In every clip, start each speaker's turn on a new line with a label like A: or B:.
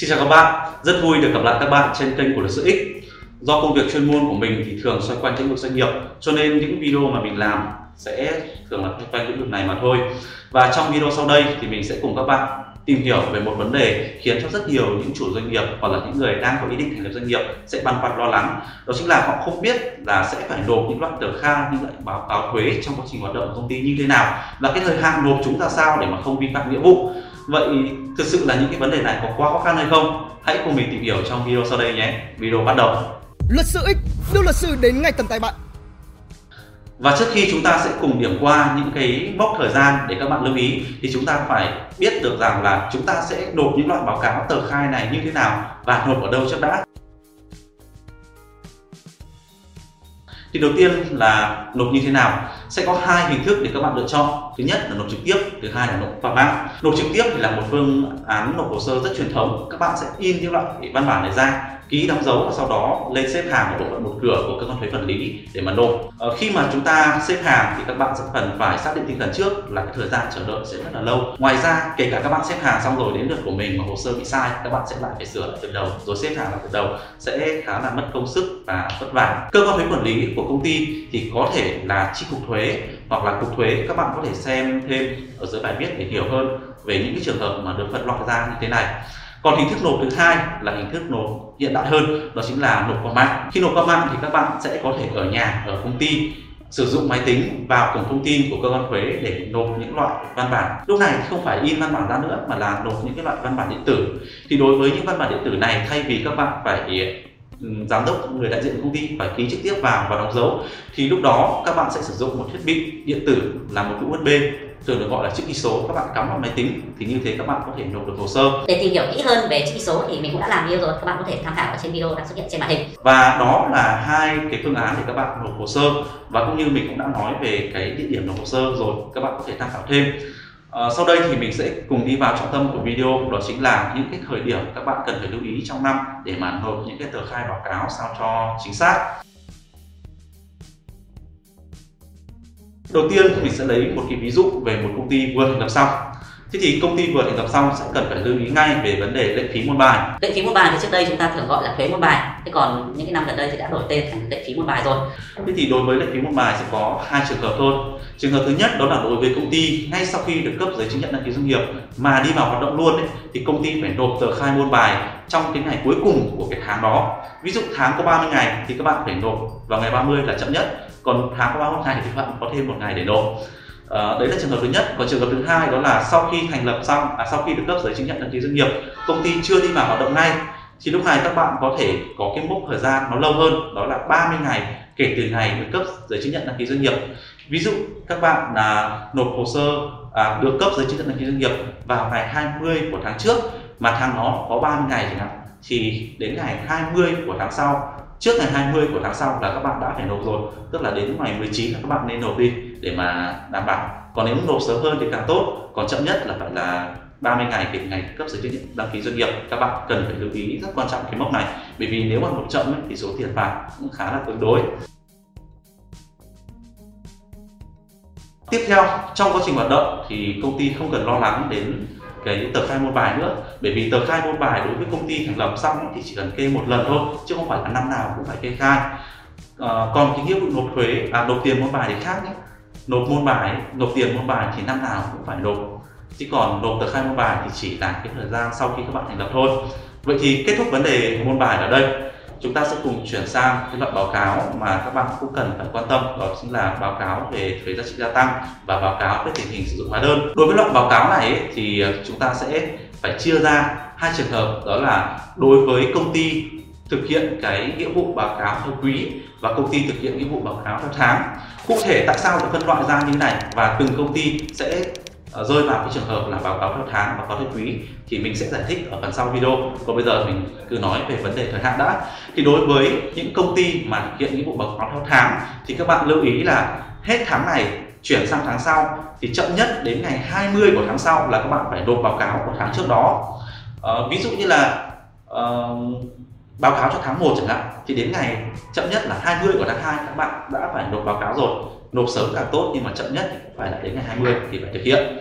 A: Xin chào các bạn, rất vui được gặp lại các bạn trên kênh của luật sư X. Do công việc chuyên môn của mình thì thường xoay quanh lĩnh vực doanh nghiệp, cho nên những video mà mình làm sẽ thường là xoay quanh lĩnh vực này mà thôi. Và trong video sau đây thì mình sẽ cùng các bạn tìm hiểu về một vấn đề khiến cho rất nhiều những chủ doanh nghiệp hoặc là những người đang có ý định thành lập doanh nghiệp sẽ băn khoăn lo lắng đó chính là họ không biết là sẽ phải nộp những loại tờ khai những loại báo cáo thuế trong quá trình hoạt động của công ty như thế nào và cái thời hạn nộp chúng ra sao để mà không vi phạm nghĩa vụ vậy thực sự là những cái vấn đề này có quá khó khăn hay không hãy cùng mình tìm hiểu trong video sau đây nhé video bắt đầu
B: luật sư X đưa luật sư đến ngay tận tay bạn
A: và trước khi chúng ta sẽ cùng điểm qua những cái mốc thời gian để các bạn lưu ý thì chúng ta phải biết được rằng là chúng ta sẽ nộp những loại báo cáo tờ khai này như thế nào và nộp ở đâu trước đã. Thì đầu tiên là nộp như thế nào? Sẽ có hai hình thức để các bạn lựa chọn. Thứ nhất là nộp trực tiếp, thứ hai là nộp qua mạng. Nộp trực tiếp thì là một phương án nộp hồ sơ rất truyền thống. Các bạn sẽ in những loại văn bản này ra ký đóng dấu và sau đó lên xếp hàng ở bộ phận một cửa của cơ quan thuế quản lý để mà nộp ờ, khi mà chúng ta xếp hàng thì các bạn sẽ cần phải xác định tinh thần trước là cái thời gian chờ đợi sẽ rất là lâu ngoài ra kể cả các bạn xếp hàng xong rồi đến lượt của mình mà hồ sơ bị sai các bạn sẽ lại phải sửa lại từ đầu rồi xếp hàng lại từ đầu sẽ khá là mất công sức và vất vả cơ quan thuế quản lý của công ty thì có thể là chi cục thuế hoặc là cục thuế, các bạn có thể xem thêm ở dưới bài viết để hiểu hơn về những cái trường hợp mà được phân loại ra như thế này. Còn hình thức nộp thứ hai là hình thức nộp hiện đại hơn, đó chính là nộp qua mạng. Khi nộp qua mạng thì các bạn sẽ có thể ở nhà, ở công ty, sử dụng máy tính vào cổng thông tin của cơ quan thuế để nộp những loại văn bản. Lúc này thì không phải in văn bản ra nữa mà là nộp những cái loại văn bản điện tử. Thì đối với những văn bản điện tử này, thay vì các bạn phải giám đốc người đại diện của công ty phải ký trực tiếp vào và đóng dấu thì lúc đó các bạn sẽ sử dụng một thiết bị điện tử là một cái USB thường được gọi là chữ ký số. Các bạn cắm vào máy tính thì như thế các bạn có thể nộp được hồ sơ.
C: Để tìm hiểu kỹ hơn về chữ ký số thì mình cũng đã làm video rồi các bạn có thể tham khảo ở trên video đang xuất hiện trên màn hình.
A: Và đó là hai cái phương án để các bạn nộp hồ sơ. Và cũng như mình cũng đã nói về cái địa điểm nộp hồ sơ rồi các bạn có thể tham khảo thêm Ờ, sau đây thì mình sẽ cùng đi vào trọng tâm của video, đó chính là những cái thời điểm các bạn cần phải lưu ý trong năm để mà nộp những cái tờ khai báo cáo sao cho chính xác Đầu tiên, mình sẽ lấy một cái ví dụ về một công ty vừa thành lập xong. Thế thì công ty vừa thành lập xong sẽ cần phải lưu ý ngay về vấn đề lệ phí môn bài.
C: Lệ phí môn bài thì trước đây chúng ta thường gọi là thuế môn bài. Thế còn những cái năm gần đây thì đã đổi tên thành lệ phí môn bài rồi.
A: Thế thì đối với lệ phí môn bài sẽ có hai trường hợp thôi. Trường hợp thứ nhất đó là đối với công ty ngay sau khi được cấp giấy chứng nhận đăng ký doanh nghiệp mà đi vào hoạt động luôn ấy, thì công ty phải nộp tờ khai môn bài trong cái ngày cuối cùng của cái tháng đó. Ví dụ tháng có 30 ngày thì các bạn phải nộp vào ngày 30 là chậm nhất còn tháng có 31 ngày thì bạn có thêm một ngày để nộp à, đấy là trường hợp thứ nhất. Còn trường hợp thứ hai đó là sau khi thành lập xong à, sau khi được cấp giấy chứng nhận đăng ký doanh nghiệp công ty chưa đi vào hoạt động ngay thì lúc này các bạn có thể có cái mốc thời gian nó lâu hơn đó là 30 ngày kể từ ngày được cấp giấy chứng nhận đăng ký doanh nghiệp. Ví dụ các bạn là nộp hồ sơ à, được cấp giấy chứng nhận đăng ký doanh nghiệp vào ngày 20 của tháng trước mà tháng đó có 30 ngày chẳng hạn thì đến ngày 20 của tháng sau trước ngày 20 của tháng sau là các bạn đã phải nộp rồi. Tức là đến ngày 19 là các bạn nên nộp đi để mà đảm bảo. Còn nếu nộp sớm hơn thì càng tốt còn chậm nhất là phải là 30 ngày kể ngày cấp giấy chứng nhận đăng ký doanh nghiệp. Các bạn cần phải lưu ý rất quan trọng cái mốc này bởi vì nếu mà nộp chậm ấy, thì số tiền phạt cũng khá là tương đối. Tiếp theo trong quá trình hoạt động thì công ty không cần lo lắng đến cái tờ khai môn bài nữa bởi vì tờ khai môn bài đối với công ty thành lập xong thì chỉ cần kê một lần thôi chứ không phải là năm nào cũng phải kê khai. À, còn cái nghĩa vụ nộp thuế à nộp tiền môn bài thì khác nhé nộp môn bài nộp tiền môn bài thì năm nào cũng phải nộp. Chứ còn nộp tờ khai môn bài thì chỉ là cái thời gian sau khi các bạn thành lập thôi. Vậy thì kết thúc vấn đề môn bài ở đây. Chúng ta sẽ cùng chuyển sang cái loại báo cáo mà các bạn cũng cần phải quan tâm đó chính là báo cáo về thuế giá trị gia tăng và báo cáo về tình hình sử dụng hóa đơn. Đối với loại báo cáo này ấy, thì ờ, chúng ta sẽ phải chia ra hai trường hợp đó là đối với công ty thực hiện cái nghĩa vụ báo cáo theo quý và công ty thực hiện nghĩa vụ báo cáo theo tháng. Cụ thể tại sao được phân loại ra như thế này? Và từng công ty sẽ ờ, rơi vào cái trường hợp là báo cáo theo tháng và báo theo quý thì mình sẽ giải thích ở phần sau video. Còn bây giờ mình cứ nói về vấn đề thời hạn đã. Thì đối với những công ty mà thực hiện nghĩa vụ báo cáo theo tháng thì các bạn lưu ý là hết tháng này chuyển sang tháng sau thì chậm nhất đến ngày 20 của tháng sau là các bạn phải nộp báo cáo của tháng trước đó. À, ví dụ như là uh, báo cáo cho tháng 1 chẳng hạn thì đến ngày chậm nhất là 20 của tháng 2 các bạn đã phải nộp báo cáo rồi. Nộp sớm càng tốt nhưng mà chậm nhất thì phải là đến ngày 20 thì phải thực hiện.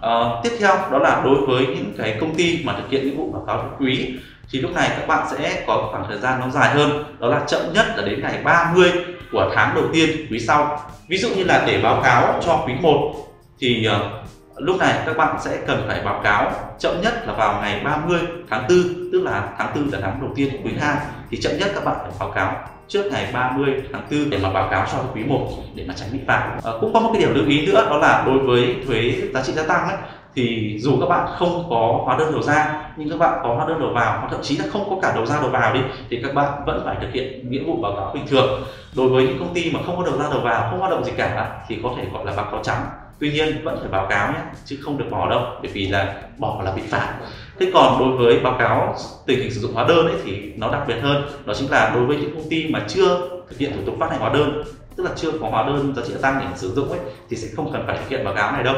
A: À, tiếp theo đó là đối với những cái công ty mà thực hiện nghĩa vụ báo cáo theo quý thì lúc này các bạn sẽ có khoảng thời gian nó dài hơn. Đó là chậm nhất là đến ngày 30 của tháng đầu tiên quý sau. Ví dụ như là để báo cáo cho quý 1 thì ờ, lúc này các bạn sẽ cần phải báo cáo chậm nhất là vào ngày 30 tháng 4 tức là tháng 4 là tháng đầu tiên của quý 2 thì chậm nhất các bạn phải báo cáo trước ngày 30 tháng 4 để mà báo cáo cho quý 1 để mà tránh bị phạt. À, cũng có một cái điều lưu ý nữa đó là đối với thuế giá trị gia tăng ấy, thì dù các bạn không có hóa đơn đầu ra nhưng các bạn có hóa đơn đầu vào hoặc thậm chí là không có cả đầu ra đầu vào đi thì các bạn vẫn phải thực hiện nghĩa vụ báo cáo bình thường. Đối với những công ty mà không có đầu ra đầu vào không hoạt động gì cả thì có thể gọi là báo cáo trắng tuy nhiên vẫn phải báo cáo nhé chứ không được bỏ đâu bởi vì là bỏ là bị phạt. Thế còn đối với báo cáo tình hình sử dụng hóa đơn ấy thì nó đặc biệt hơn đó chính là đối với những công ty mà chưa thực hiện thủ tục phát hành hóa đơn tức là chưa có hóa đơn giá trị gia tăng để sử dụng ấy thì sẽ không cần phải thực hiện báo cáo này đâu.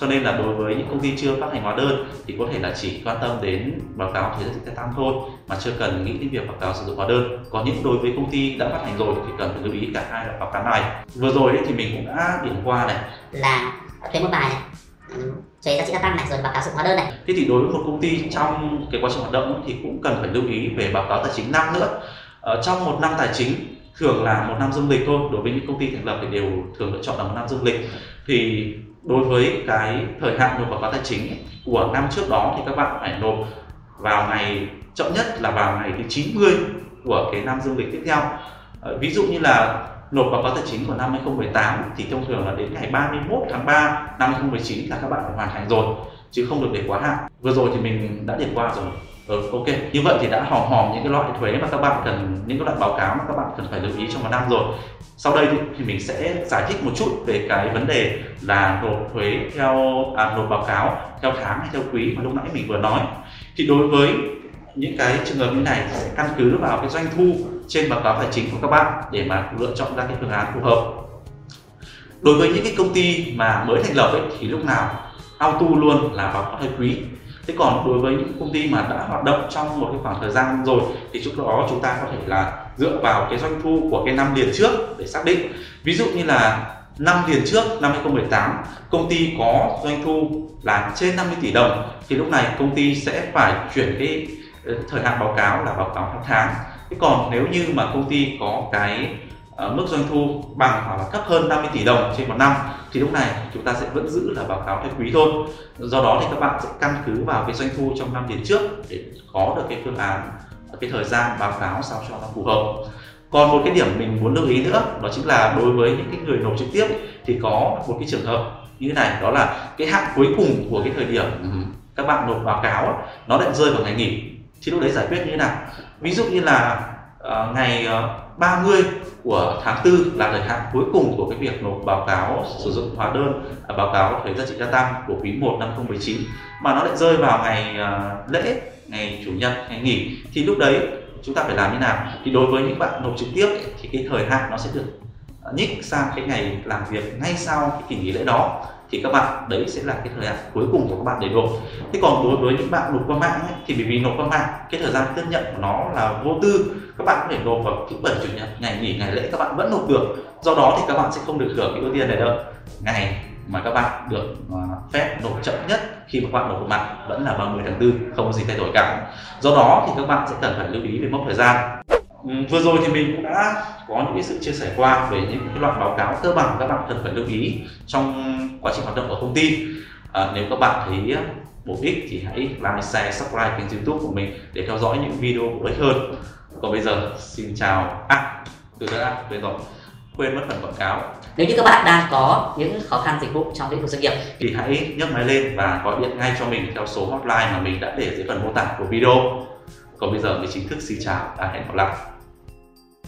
A: Cho nên là đối với những công ty chưa phát hành hóa đơn thì có thể là chỉ quan tâm đến báo cáo thuế giá trị gia tăng thôi mà chưa cần nghĩ đến việc báo cáo sử dụng hóa đơn. Còn những đối với công ty đã phát hành rồi thì cần phải lưu ý cả hai loại báo cáo này. Vừa rồi ấy, thì mình cũng đã điểm qua này.
C: Là thuế một bài này. Ừ, thuế giá trị gia tăng này rồi báo cáo sử dụng hóa đơn này.
A: Thế thì đối với một công ty trong cái quá trình hoạt động thì cũng cần phải lưu ý về báo cáo tài chính năm nữa. Ở trong một năm tài chính, thường là một năm dương lịch thôi. Đối với những công ty thành lập thì đều thường lựa chọn là một năm dương lịch. Thì đối với cái thời hạn nộp báo cáo tài chính của năm trước đó thì các bạn phải nộp vào ngày, chậm nhất là vào ngày thứ 90 của cái năm dương lịch tiếp theo. Ờ, ví dụ như là nộp báo cáo tài chính của năm 2018 thì thông thường là đến ngày 31 tháng 3 năm 2019 là các bạn phải hoàn thành rồi chứ không được để quá hạn. Vừa rồi thì mình đã điểm qua rồi. Ừ, ok. Như vậy thì đã hòm hòm những cái loại thuế mà các bạn cần những cái loại báo cáo mà các bạn cần phải lưu ý trong một năm rồi. Sau đây thì mình sẽ giải thích một chút về cái vấn đề là nộp thuế theo à, nộp báo cáo theo tháng hay theo quý mà lúc nãy mình vừa nói. Thì đối với những cái trường hợp như này sẽ căn cứ vào cái doanh thu trên báo cáo tài chính của các bạn để mà lựa chọn ra cái phương án phù hợp. Đối với những cái công ty mà mới thành lập ấy, thì lúc nào auto luôn là báo cáo theo quý. Thế còn đối với những công ty mà đã hoạt động trong một cái khoảng thời gian rồi thì lúc đó chúng ta có thể là dựa vào cái doanh thu của cái năm liền trước để xác định. Ví dụ như là năm liền trước năm 2018 công ty có doanh thu là trên 50 tỷ đồng thì lúc này công ty sẽ phải chuyển cái ờ, thời hạn báo cáo là báo cáo hàng tháng còn nếu như mà công ty có cái uh, mức doanh thu bằng hoặc là thấp hơn 50 tỷ đồng trên một năm thì lúc này chúng ta sẽ vẫn giữ là báo cáo theo quý thôi. Do đó thì các bạn sẽ căn cứ vào cái doanh thu trong năm tiền trước để có được cái phương án cái thời gian báo cáo sao cho nó phù hợp. Còn một cái điểm mình muốn lưu ý nữa đó chính là đối với những cái người nộp trực tiếp thì có một cái trường hợp như thế này đó là cái hạn cuối cùng của cái thời điểm các bạn nộp báo cáo nó lại rơi vào ngày nghỉ thì lúc đấy giải quyết như thế nào? Ví dụ như là uh, ngày ờ, uh, 30 của tháng 4 là thời hạn cuối cùng của cái việc nộp báo cáo sử dụng hóa đơn uh, báo cáo thuế giá trị gia tăng của quý 1 năm 2019 mà nó lại rơi vào ngày uh, lễ ngày chủ nhật ngày nghỉ. Thì lúc đấy chúng ta phải làm như nào? Thì đối với những bạn nộp trực tiếp thì cái thời hạn nó sẽ được nhích sang cái ngày làm việc ngay sau cái kỳ nghỉ lễ đó thì các bạn đấy sẽ là cái thời hạn cuối cùng của các bạn để nộp. Thế còn đối với những bạn nộp qua mạng ấy, thì bởi vì nộp qua mạng cái thời gian tiếp nhận của nó là vô tư các bạn có thể nộp vào thứ bảy chủ nhật ngày nghỉ ngày lễ các bạn vẫn nộp được. Do đó thì các bạn sẽ không được hưởng cái ưu tiên này đâu. Ngày mà các bạn được à, phép nộp chậm nhất khi mà các bạn nộp qua mạng vẫn là 30 tháng 4 không có gì thay đổi cả. Do đó thì các bạn sẽ cần phải lưu ý về mốc thời gian vừa rồi thì mình cũng đã có những cái sự chia sẻ qua về những cái loại báo cáo cơ bản các bạn cần phải lưu ý trong quá trình hoạt động của công ty. À, nếu các bạn thấy bổ ích thì hãy like, share, subscribe kênh youtube của mình để theo dõi những video bổ ích hơn. Còn bây giờ xin chào à từ đã quên rồi. Quên mất phần quảng cáo.
C: Nếu như các bạn đang có những khó khăn dịch vụ trong lĩnh vực doanh nghiệp
A: thì hãy nhấc máy lên và gọi điện ngay cho mình theo số hotline mà mình đã để dưới phần mô tả của video còn bây giờ mình chính thức xin chào và hẹn gặp lại.